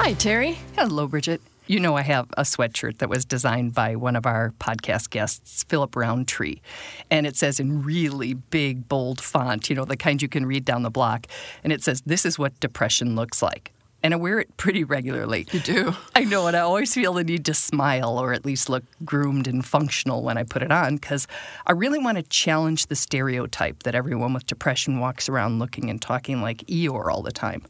Hi, Terry. Hello, Bridget. You know, I have a sweatshirt that was designed by one of our podcast guests, Philip Roundtree. And it says in really big, bold font, you know, the kind you can read down the block. And it says, This is what depression looks like. And I wear it pretty regularly. You do? I know, and I always feel the need to smile or at least look groomed and functional when I put it on because I really want to challenge the stereotype that everyone with depression walks around looking and talking like Eeyore all the time.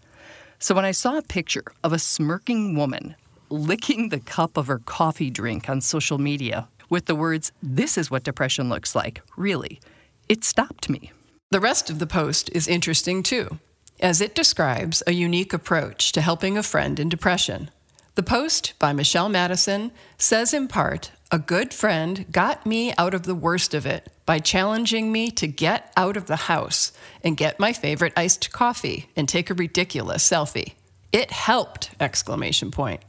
So when I saw a picture of a smirking woman licking the cup of her coffee drink on social media with the words, This is what depression looks like, really, it stopped me. The rest of the post is interesting too, as it describes a unique approach to helping a friend in depression. The post by Michelle Madison says in part, A good friend got me out of the worst of it by challenging me to get out of the house and get my favorite iced coffee and take a ridiculous selfie. It helped! Exclamation point.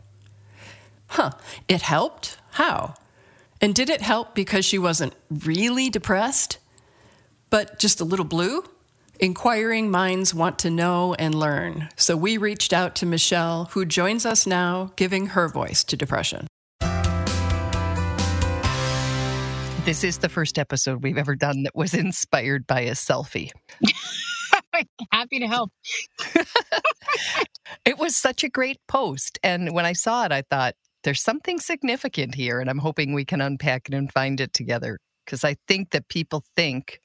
Huh, it helped? How? And did it help because she wasn't really depressed, but just a little blue? Inquiring minds want to know and learn. So we reached out to Michelle, who joins us now, giving her voice to depression. This is the first episode we've ever done that was inspired by a selfie. Happy to help. it was such a great post. And when I saw it, I thought, there's something significant here. And I'm hoping we can unpack it and find it together. Because I think that people think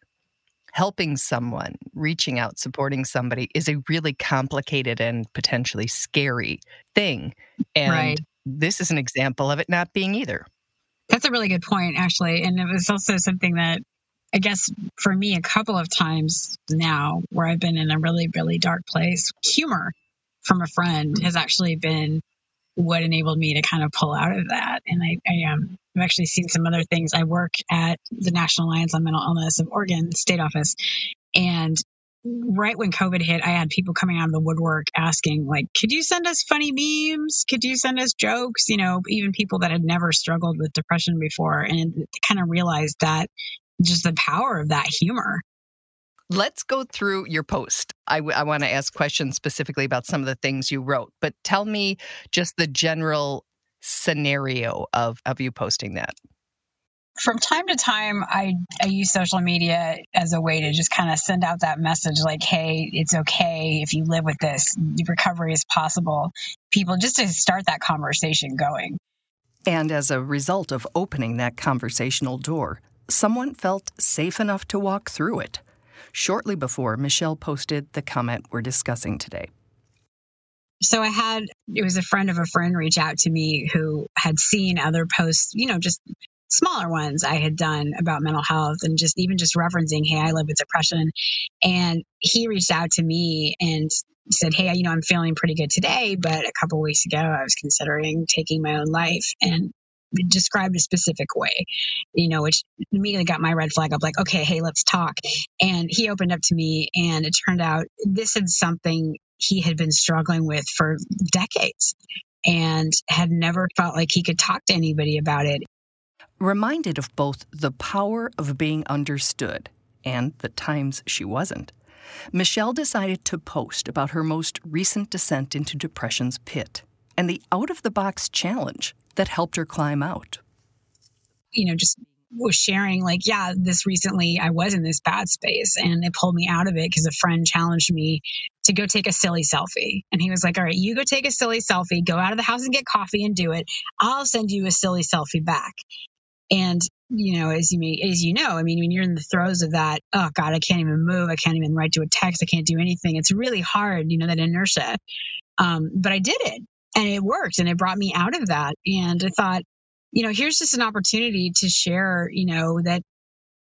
helping someone, reaching out, supporting somebody is a really complicated and potentially scary thing. And right. this is an example of it not being either. That's a really good point, actually. And it was also something that I guess for me, a couple of times now where I've been in a really, really dark place, humor from a friend has actually been what enabled me to kind of pull out of that. And I, I um, I've actually seen some other things. I work at the National Alliance on Mental Illness of Oregon State Office, and right when COVID hit, I had people coming out of the woodwork asking, like, could you send us funny memes? Could you send us jokes? You know, even people that had never struggled with depression before, and kind of realized that just the power of that humor. Let's go through your post. I, w- I want to ask questions specifically about some of the things you wrote, but tell me just the general scenario of, of you posting that. From time to time, I, I use social media as a way to just kind of send out that message like, hey, it's okay if you live with this, recovery is possible. People just to start that conversation going. And as a result of opening that conversational door, someone felt safe enough to walk through it shortly before Michelle posted the comment we're discussing today. So I had, it was a friend of a friend reach out to me who had seen other posts, you know, just smaller ones I had done about mental health and just even just referencing, hey, I live with depression. And he reached out to me and said, hey, you know, I'm feeling pretty good today, but a couple weeks ago I was considering taking my own life. And described a specific way, you know, which immediately got my red flag up like, okay, hey, let's talk. And he opened up to me, and it turned out this is something he had been struggling with for decades and had never felt like he could talk to anybody about it. Reminded of both the power of being understood and the times she wasn't, Michelle decided to post about her most recent descent into depression's pit and the out of the box challenge that helped her climb out? You know, just was sharing like, yeah, this recently I was in this bad space and it pulled me out of it because a friend challenged me to go take a silly selfie. And he was like, all right, you go take a silly selfie, go out of the house and get coffee and do it. I'll send you a silly selfie back. And you know, as you may, as you know, I mean, when you're in the throes of that, oh God, I can't even move. I can't even write to a text. I can't do anything. It's really hard, you know, that inertia. Um, but I did it and it worked and it brought me out of that. And I thought, you know, here's just an opportunity to share, you know, that,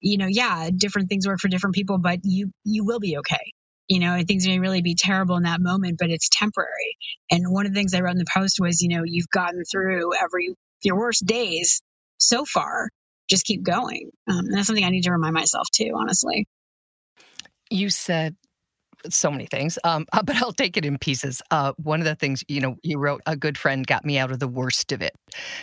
you know, yeah, different things work for different people, but you, you will be okay. You know, things may really be terrible in that moment, but it's temporary. And one of the things I wrote in the post was, you know, you've gotten through every, your worst days so far. Just keep going. Um, that's something I need to remind myself too, honestly. You said so many things, um, but I'll take it in pieces. Uh, one of the things, you know, you wrote, a good friend got me out of the worst of it.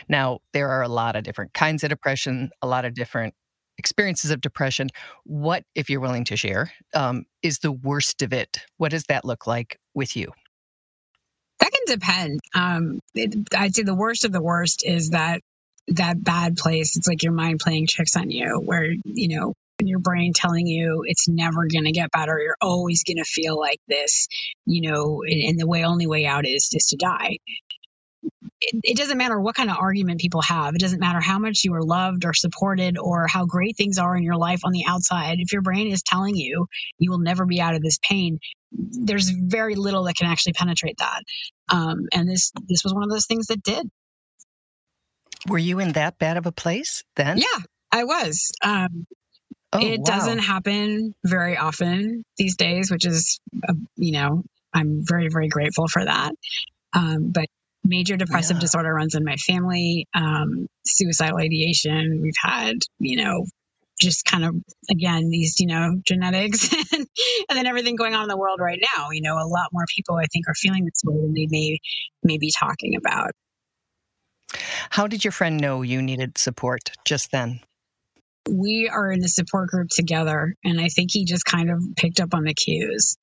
Now, there are a lot of different kinds of depression, a lot of different experiences of depression. What, if you're willing to share, um, is the worst of it? What does that look like with you? That can depend. Um, it, I'd say the worst of the worst is that that bad place. It's like your mind playing tricks on you, where you know your brain telling you it's never going to get better. You're always going to feel like this, you know, and, and, the way only way out is just to die. It, it doesn't matter what kind of argument people have. It doesn't matter how much you are loved or supported or how great things are in your life on the outside. If your brain is telling you you will never be out of this pain, there's very little that can actually penetrate that. Um, and this this was one of those things that did. Were you in that bad of a place then? Yeah, I was. Um, Oh, it wow. doesn't happen very often these days, which is, uh, you know, I'm very, very grateful for that. Um, but major depressive yeah. disorder runs in my family, um, suicidal ideation. We've had, you know, just kind of again these you know genetics and, and, then everything going on in the world right now you know a lot more people i think are feeling this way than they may may be talking about how did your friend know you needed support just then we are in the support group together. And I think he just kind of picked up on the cues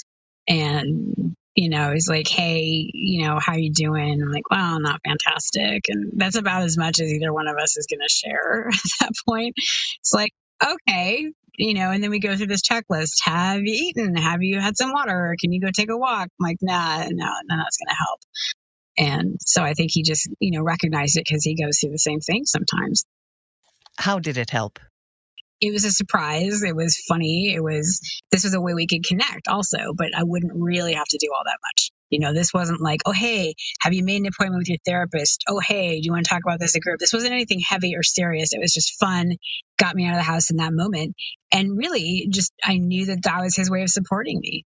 and, you know, he's like, Hey, you know, how you doing? I'm like, well, not fantastic. And that's about as much as either one of us is going to share at that point. It's like, okay, you know, and then we go through this checklist. Have you eaten? Have you had some water? Can you go take a walk? I'm like, nah, no, no, that's going to help. And so I think he just, you know, recognized it because he goes through the same thing sometimes. How did it help? it was a surprise. It was funny. It was, this was a way we could connect also, but I wouldn't really have to do all that much. You know, this wasn't like, oh, hey, have you made an appointment with your therapist? Oh, hey, do you want to talk about this as a group? This wasn't anything heavy or serious. It was just fun, got me out of the house in that moment. And really, just I knew that that was his way of supporting me.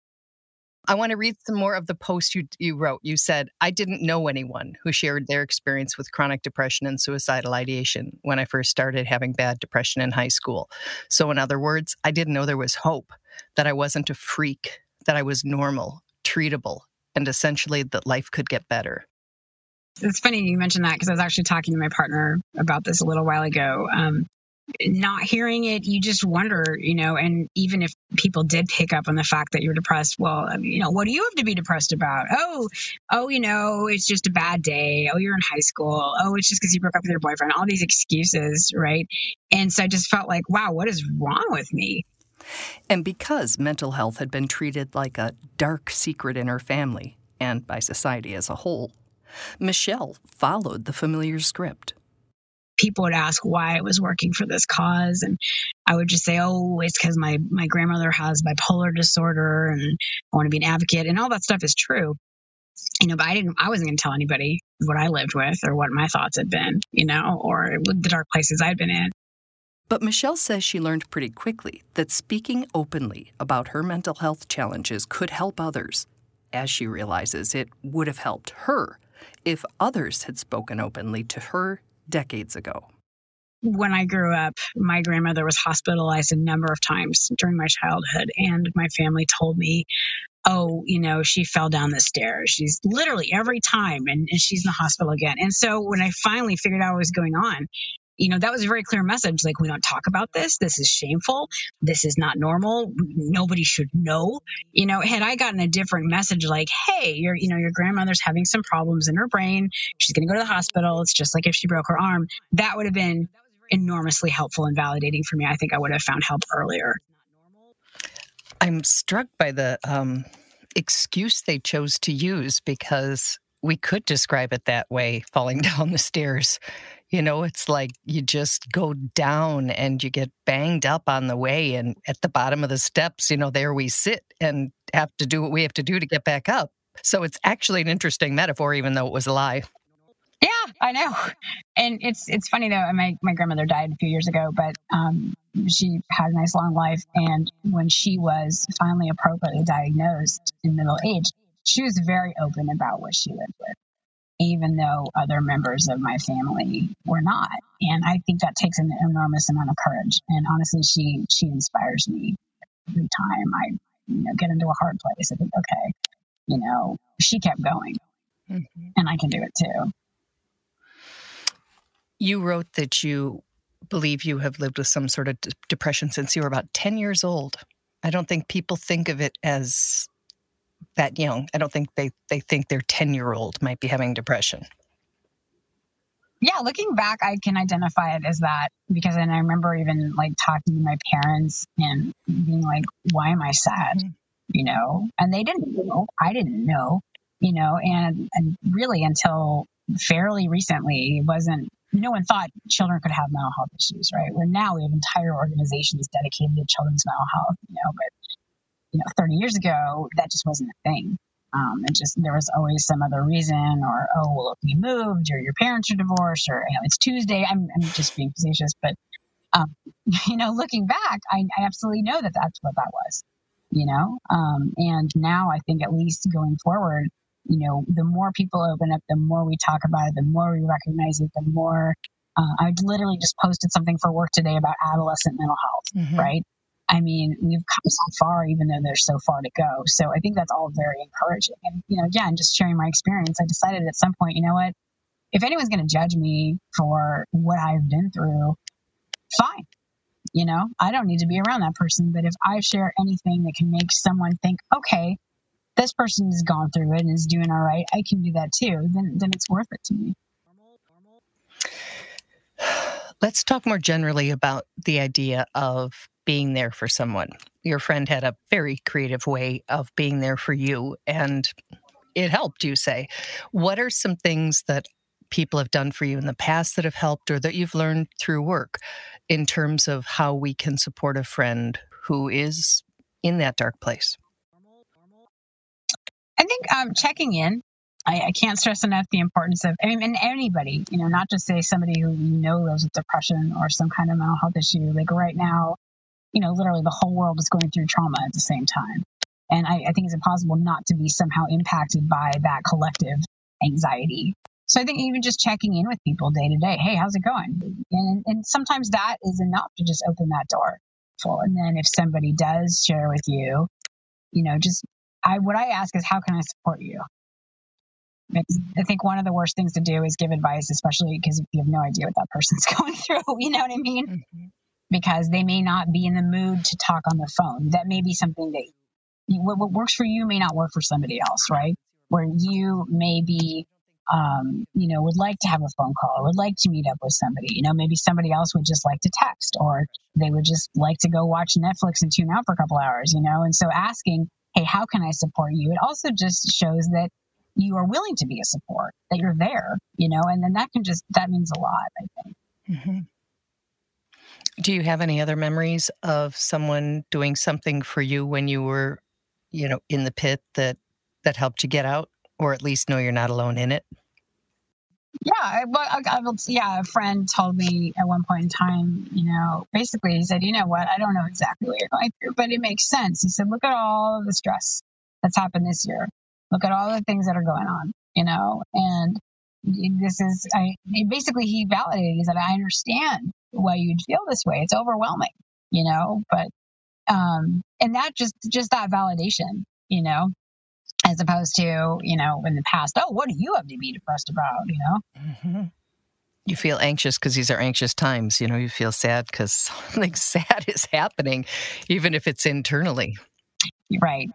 I want to read some more of the post you, you wrote. You said, I didn't know anyone who shared their experience with chronic depression and suicidal ideation when I first started having bad depression in high school. So, in other words, I didn't know there was hope, that I wasn't a freak, that I was normal, treatable, and essentially that life could get better. It's funny you mentioned that because I was actually talking to my partner about this a little while ago. Um, not hearing it, you just wonder, you know, and even if people did pick up on the fact that you're depressed, well, you know, what do you have to be depressed about? Oh, oh, you know, it's just a bad day. Oh, you're in high school. Oh, it's just because you broke up with your boyfriend. All these excuses, right? And so I just felt like, wow, what is wrong with me? And because mental health had been treated like a dark secret in her family and by society as a whole, Michelle followed the familiar script people would ask why I was working for this cause. And I would just say, oh, it's because my, my grandmother has bipolar disorder and I want to be an advocate. And all that stuff is true. You know, but I didn't, I wasn't going to tell anybody what I lived with or what my thoughts had been, you know, or the dark places I'd been in. But Michelle says she learned pretty quickly that speaking openly about her mental health challenges could help others, as she realizes it would have helped her if others had spoken openly to her decades ago. When I grew up, my grandmother was hospitalized a number of times during my childhood, and my family told me, oh, you know, she fell down the stairs. She's literally every time, and, and she's in the hospital again. And so when I finally figured out what was going on, you know, that was a very clear message. Like, we don't talk about this. This is shameful. This is not normal. Nobody should know. You know, had I gotten a different message like, hey, your, you know, your grandmother's having some problems in her brain. She's going to go to the hospital. It's just like if she broke her arm. That would have been enormously helpful and validating for me. I think I would have found help earlier. I'm struck by the um, excuse they chose to use because we could describe it that way falling down the stairs. You know, it's like you just go down and you get banged up on the way. And at the bottom of the steps, you know, there we sit and have to do what we have to do to get back up. So it's actually an interesting metaphor, even though it was a lie. Yeah, I know. And it's it's funny though. My my grandmother died a few years ago, but um, she had a nice long life. And when she was finally appropriately diagnosed in middle age, she was very open about what she lived with, even though other members of my family were not. And I think that takes an enormous amount of courage. And honestly, she she inspires me every time I you know get into a hard place. I think, okay, you know, she kept going, mm-hmm. and I can do it too. You wrote that you believe you have lived with some sort of d- depression since you were about 10 years old. I don't think people think of it as that young. I don't think they, they think their 10 year old might be having depression. Yeah, looking back, I can identify it as that because then I remember even like talking to my parents and being like, why am I sad? Mm-hmm. You know, and they didn't know. I didn't know, you know, and, and really until fairly recently, it wasn't no one thought children could have mental health issues, right? Where now we have entire organizations dedicated to children's mental health, you know, but you know, 30 years ago, that just wasn't a thing. Um, and just there was always some other reason, or oh, well, if you moved, or your parents are divorced, or you know, it's Tuesday. I'm, I'm just being facetious, but um, you know, looking back, I, I, absolutely know that that's what that was. You know, um, and now I think at least going forward, you know, the more people open up, the more we talk about it, the more we recognize it, the more. Uh, I literally just posted something for work today about adolescent mental health, mm-hmm. right? I mean, we've come so far, even though there's so far to go. So I think that's all very encouraging. And, you know, again, just sharing my experience, I decided at some point, you know what? If anyone's going to judge me for what I've been through, fine. You know, I don't need to be around that person. But if I share anything that can make someone think, okay, this person has gone through it and is doing all right, I can do that too, then, then it's worth it to me. Let's talk more generally about the idea of being there for someone. Your friend had a very creative way of being there for you, and it helped, you say. What are some things that people have done for you in the past that have helped or that you've learned through work in terms of how we can support a friend who is in that dark place? I think um, checking in. I, I, can't stress enough the importance of, I mean, and anybody, you know, not just say somebody who you know lives with depression or some kind of mental health issue. Like right now, you know, literally the whole world is going through trauma at the same time. And I, I think it's impossible not to be somehow impacted by that collective anxiety. So I think even just checking in with people day to day, hey, how's it going? And, and sometimes that is enough to just open that door. And then if somebody does share with you, you know, just I what I ask is how can I support you? It's, I think one of the worst things to do is give advice, especially because you have no idea what that person's going through. You know what I mean? Mm-hmm. Because they may not be in the mood to talk on the phone. That may be something that what, what works for you may not work for somebody else, right? Where you may be um, you know, would like to have a phone call or would like to meet up with somebody. You know, maybe somebody else would just like to text or they would just like to go watch Netflix and tune out for a couple hours, you know? And so asking, hey, how can I support you? It also just shows that you are willing to be a support, that you're there, you know, and then that can just, that means a lot, I think. Mm-hmm. Do you have any other memories of someone doing something for you when you were, you know, in the pit that that helped you get out, or at least know you're not alone in it? Yeah, well, I, I yeah. A friend told me at one point in time, you know, basically he said, you know what, I don't know exactly what you're going through, but it makes sense. He said, look at all the stress that's happened this year. Look at all the things that are going on, you know, and this is, I basically he validated. He said, I understand why you'd feel this way. It's overwhelming, you know, but um, and that just just that validation, you know, as opposed to you know in the past oh what do you have to be depressed about? You know? Mm-hmm. you feel anxious because these are anxious times you know you feel sad because something sad is happening even if it's internally. Right.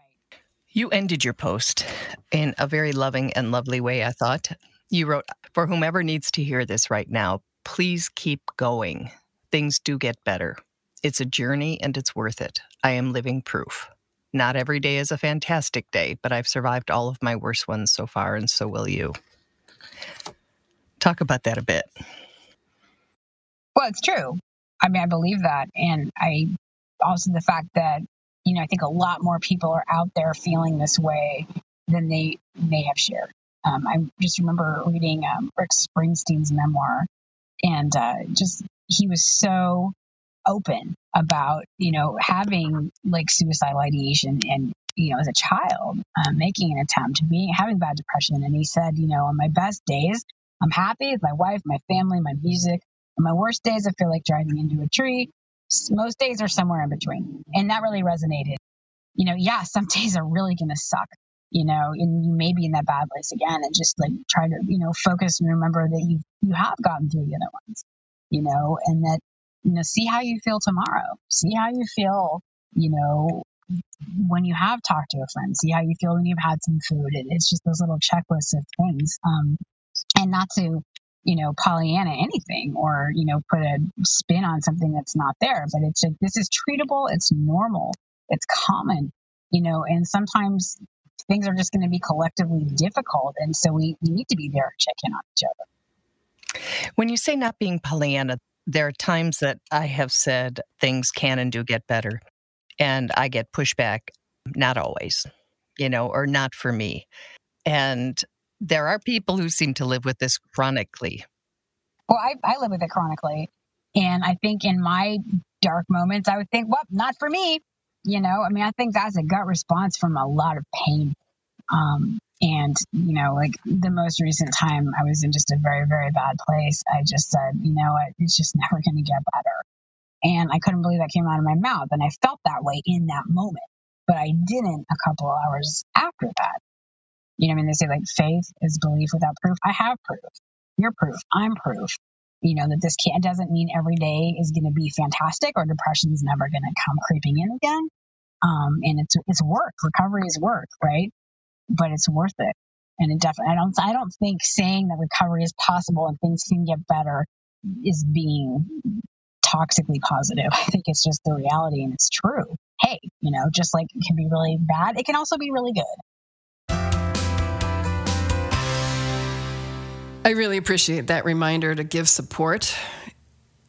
You ended your post in a very loving and lovely way i thought. You wrote for whomever needs to hear this right now please keep going Things do get better. It's a journey and it's worth it. I am living proof. Not every day is a fantastic day, but I've survived all of my worst ones so far, and so will you. Talk about that a bit. Well, it's true. I mean, I believe that. And I also the fact that, you know, I think a lot more people are out there feeling this way than they may have shared. Um, I just remember reading um, Rick Springfield's memoir, and uh, just he was so open about you know having like suicidal ideation and you know as a child um, making an attempt to being having bad depression. And he said you know on my best days i'm happy with my wife my family my music. On my worst days i feel like driving into a tree. Most days are somewhere in between. And that really resonated. You know yeah some days are really going to suck you know, and you may be in that bad place again and just like try to, you know, focus and remember that you you have gotten through the other ones, you know, and that, you know, see how you feel tomorrow. See how you feel, you know, when you have talked to a friend. See how you feel when you've had some food. It, it's just those little checklists of things. Um, and not to, you know, Pollyanna anything or, you know, put a spin on something that's not there, but it's like, this is treatable. It's normal. It's common you know and sometimes things are just going to be collectively difficult. And so we, we need to be there to check in on each other. When you say not being Pollyanna, there are times that I have said things can and do get better, and I get pushback, not always, you know, or not for me. And there are people who seem to live with this chronically. Well, I, I live with it chronically. And I think in my dark moments, I would think, well, not for me. You know, I mean, I think that's a gut response from a lot of pain. Um, and, you know, like the most recent time I was in just a very, very bad place, I just said, you know what, it's just never going to get better. And I couldn't believe that came out of my mouth. And I felt that way in that moment, but I didn't a couple of hours after that. You know, I mean, they say like faith is belief without proof. I have proof. You're proof. I'm proof. You know, that this can't, doesn't mean every day is going to be fantastic or depression is never going to come creeping in again. Um, and it's, it's work. Recovery is work, right? but it's worth it. And it definitely, I don't, I don't think saying that recovery is possible and things can get better is being toxically positive. I think it's just the reality and it's true. Hey, you know, just like it can be really bad, it can also be really good. I really appreciate that reminder to give support.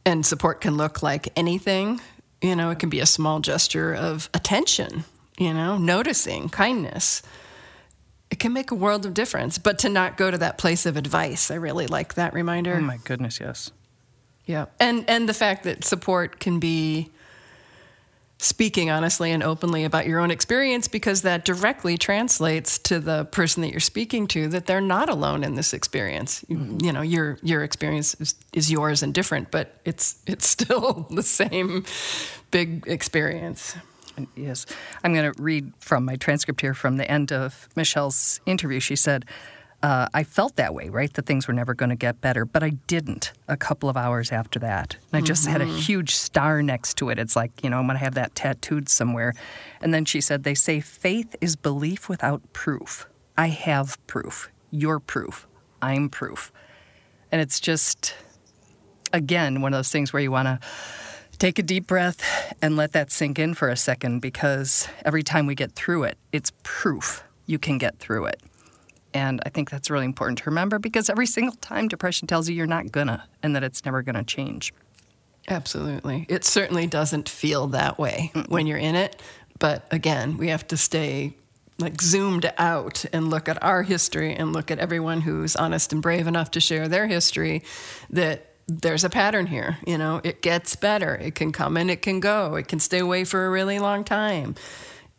And support can look like anything. You know, it can be a small gesture of attention, you know, noticing, kindness it can make a world of difference. But to not go to that place of advice, I really like that reminder. Oh my goodness, yes. Yeah, and and the fact that support can be speaking honestly and openly about your own experience because that directly translates to the person that you're speaking to that they're not alone in this experience. Mm-hmm. You know, your your experience is, is yours and different, but it's it's still the same big experience. Yes. I'm going to read from my transcript here from the end of Michelle's interview. She said, uh, I felt that way, right? That things were never going to get better, but I didn't a couple of hours after that. And I just mm-hmm. had a mm-hmm. huge star next to it. It's like, you know, I'm going to have that tattooed somewhere. And then she said, They say faith is belief without proof. I have proof. You're proof. I'm proof. And it's just, again, one of those things where you want to Take a deep breath and let that sink in for a second because every time we get through it, it's proof you can get through it. And I think that's really important to remember because every single time depression tells you you're not gonna and that it's never gonna change. Absolutely. It certainly doesn't feel that way Mm-mm. when you're in it. But again, we have to stay like zoomed out and look at our history and look at everyone who's honest and brave enough to share their history that there's a pattern here. You know, it gets better. It can come and it can go. It can stay away for a really long time.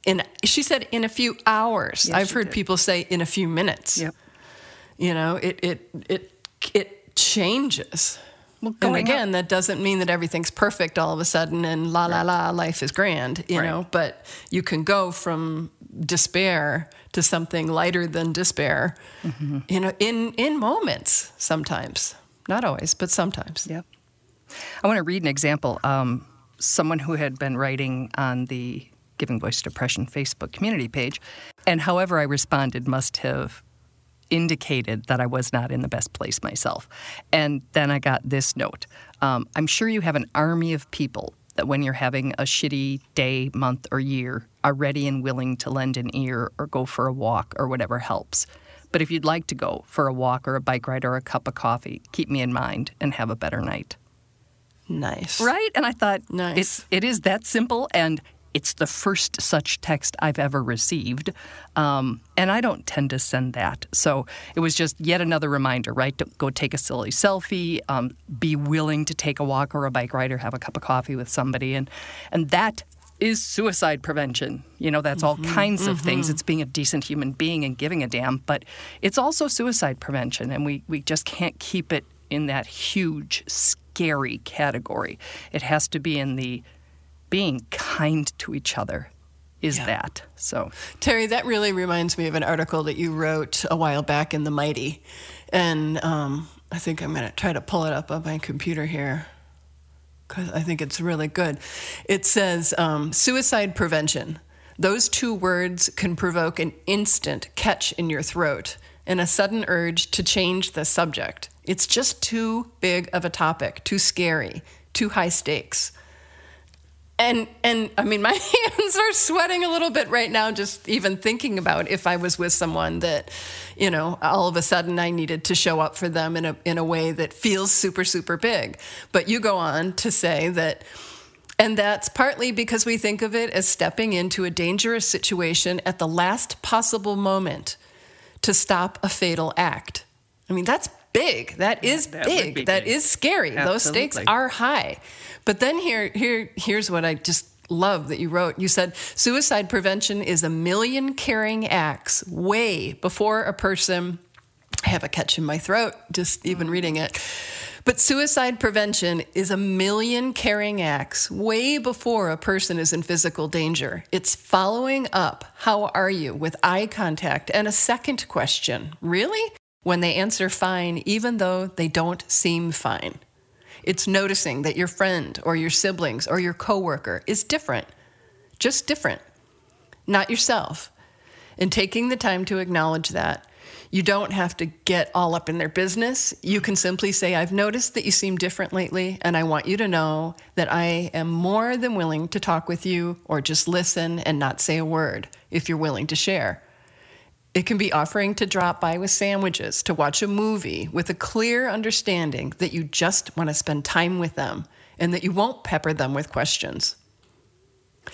In she said in a few hours. Yes, I've heard did. people say in a few minutes. Yep. You know, it it it it changes. Well, and again, up. that doesn't mean that everything's perfect all of a sudden and la la la, life is grand, you right. know. But you can go from despair to something lighter than despair, mm-hmm. you know, in in moments sometimes. Not always, but sometimes. Yep. I want to read an example. Um, someone who had been writing on the Giving Voice to Depression Facebook community page, and however I responded must have indicated that I was not in the best place myself. And then I got this note um, I'm sure you have an army of people that when you're having a shitty day, month, or year, are ready and willing to lend an ear or go for a walk or whatever helps. But if you'd like to go for a walk or a bike ride or a cup of coffee, keep me in mind and have a better night. Nice. Right? And I thought Nice. it's it is that simple and it's the first such text I've ever received. Um, and I don't tend to send that. So it was just yet another reminder, right? To go take a silly selfie, um, be willing to take a walk or a bike ride or have a cup of coffee with somebody. And, and that is suicide prevention. You know, that's all kinds of things. It's being a decent human being and giving a damn, but it's also suicide prevention. And we, we just can't keep it in that huge, scary category. It has to be in the being kind to each other is Yeah. that. So Terry, that really reminds me of an article that you wrote a while back in The Mighty. And um, I think I'm going to try to pull it up on my computer here because I think it's really good. It says um, suicide prevention. Those two words can provoke an instant catch in your throat and a sudden urge to change the subject. It's just too big of a topic, too scary, too high stakes. And and I mean, my hands are sweating a little bit right now, just even thinking about if I was with someone that, you know, all of a sudden I needed to show up for them in a in a way that feels super super big. But you go on to say that. And that's partly because we think of it as stepping into a dangerous situation at the last possible moment to stop a fatal act. I mean, that's big. That is that big. That big. is scary. Those stakes are high. But then here, here, here's what I just love that you wrote. You said suicide prevention is a million caring acts way before a person. I have a catch in my throat just even mm. reading it. But suicide prevention is a million caring acts way before a person is in physical danger. It's following up, how are you, with eye contact and a second question, really? When they answer fine, even though they don't seem fine. It's noticing that your friend or your siblings or your coworker is different, just different, not yourself. And taking the time to acknowledge that. You don't have to get all up in their business. You can simply say, I've noticed that you seem different lately, and I want you to know that I am more than willing to talk with you or just listen and not say a word if you're willing to share. It can be offering to drop by with sandwiches, to watch a movie with a clear understanding that you just want to spend time with them and that you won't pepper them with questions.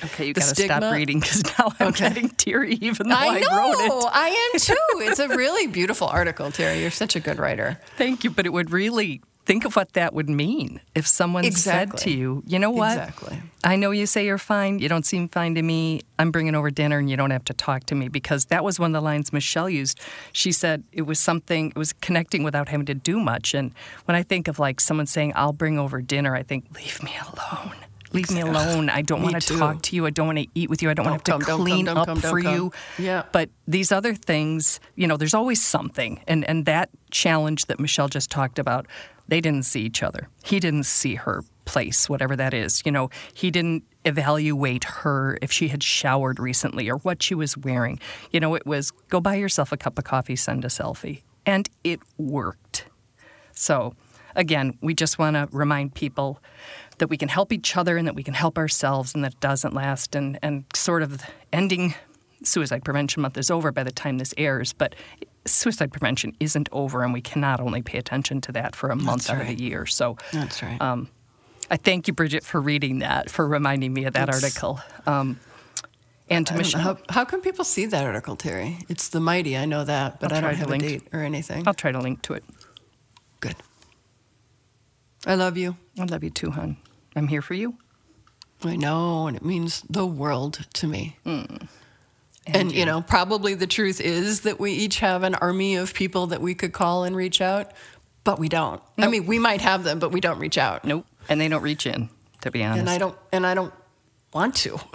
okay, you got to stop reading because now I'm Okay. getting teary even though I, I know, wrote it. I am too. It's a really beautiful article, Terry. You're such a good writer. Thank you, but it would really think of what that would mean if someone said to you, you know what? Exactly. I know you say you're fine. You don't seem fine to me. I'm bringing over dinner and you don't have to talk to me because that was one of the lines Michelle used. She said it was something, it was connecting without having to do much. And when I think of like someone saying, I'll bring over dinner, I think, leave me alone. Leave me alone. I don't want to talk to you. I don't want to eat with you. I don't, want to have to come, don't come, clean don't up come, don't for come. you. Yeah. But these other things, you know, there's always something. And and that challenge that Michelle just talked about, they didn't see each other. He didn't see her place, whatever that is. You know, he didn't evaluate her if she had showered recently or what she was wearing. You know, it was go buy yourself a cup of coffee, send a selfie. And it worked. So, again, we just want to remind people that we can help each other and that we can help ourselves and that it doesn't last. And, and sort of ending Suicide Prevention Month is over by the time this airs, but suicide prevention isn't over, and we cannot only pay attention to that for a month out of the year. So, That's right. um, I thank you, Bridget, for reading that, for reminding me of that article. Um, and to I don't know, Michelle, how, how can people see that article, Terry? It's the mighty, I know that, but I'll I don't to have a link. date or anything. I'll try to link to it. Good. I love you. I love you too, hon. I'm here for you. I know, and it means the world to me. Hmm. And, you know, probably the truth is that we each have an army of people that we could call and reach out, but we don't. I mean, we might have them, but we don't reach out. Nope. And they don't reach in, to be honest. And I don't and I don't want to.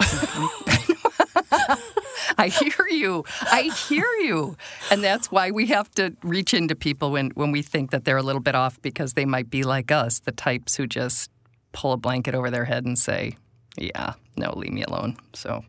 I hear you. I hear you. And that's why we have to reach into people when, when we think that they're a little bit off because they might be like us, the types who just pull a blanket over their head and say, yeah, no, leave me alone. So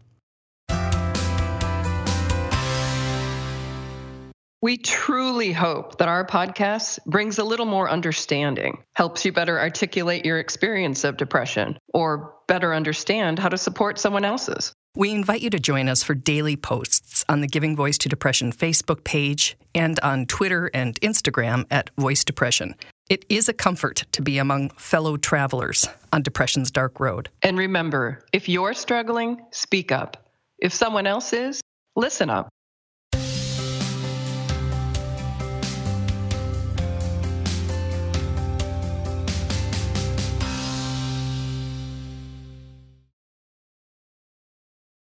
We truly hope that our podcast brings a little more understanding, helps you better articulate your experience of depression, or better understand how to support someone else's. We invite you to join us for daily posts on the Giving Voice to Depression Facebook page and on Twitter and Instagram at Voice Depression. It is a comfort to be among fellow travelers on depression's dark road. And remember if you're struggling, speak up. If someone else is, listen up.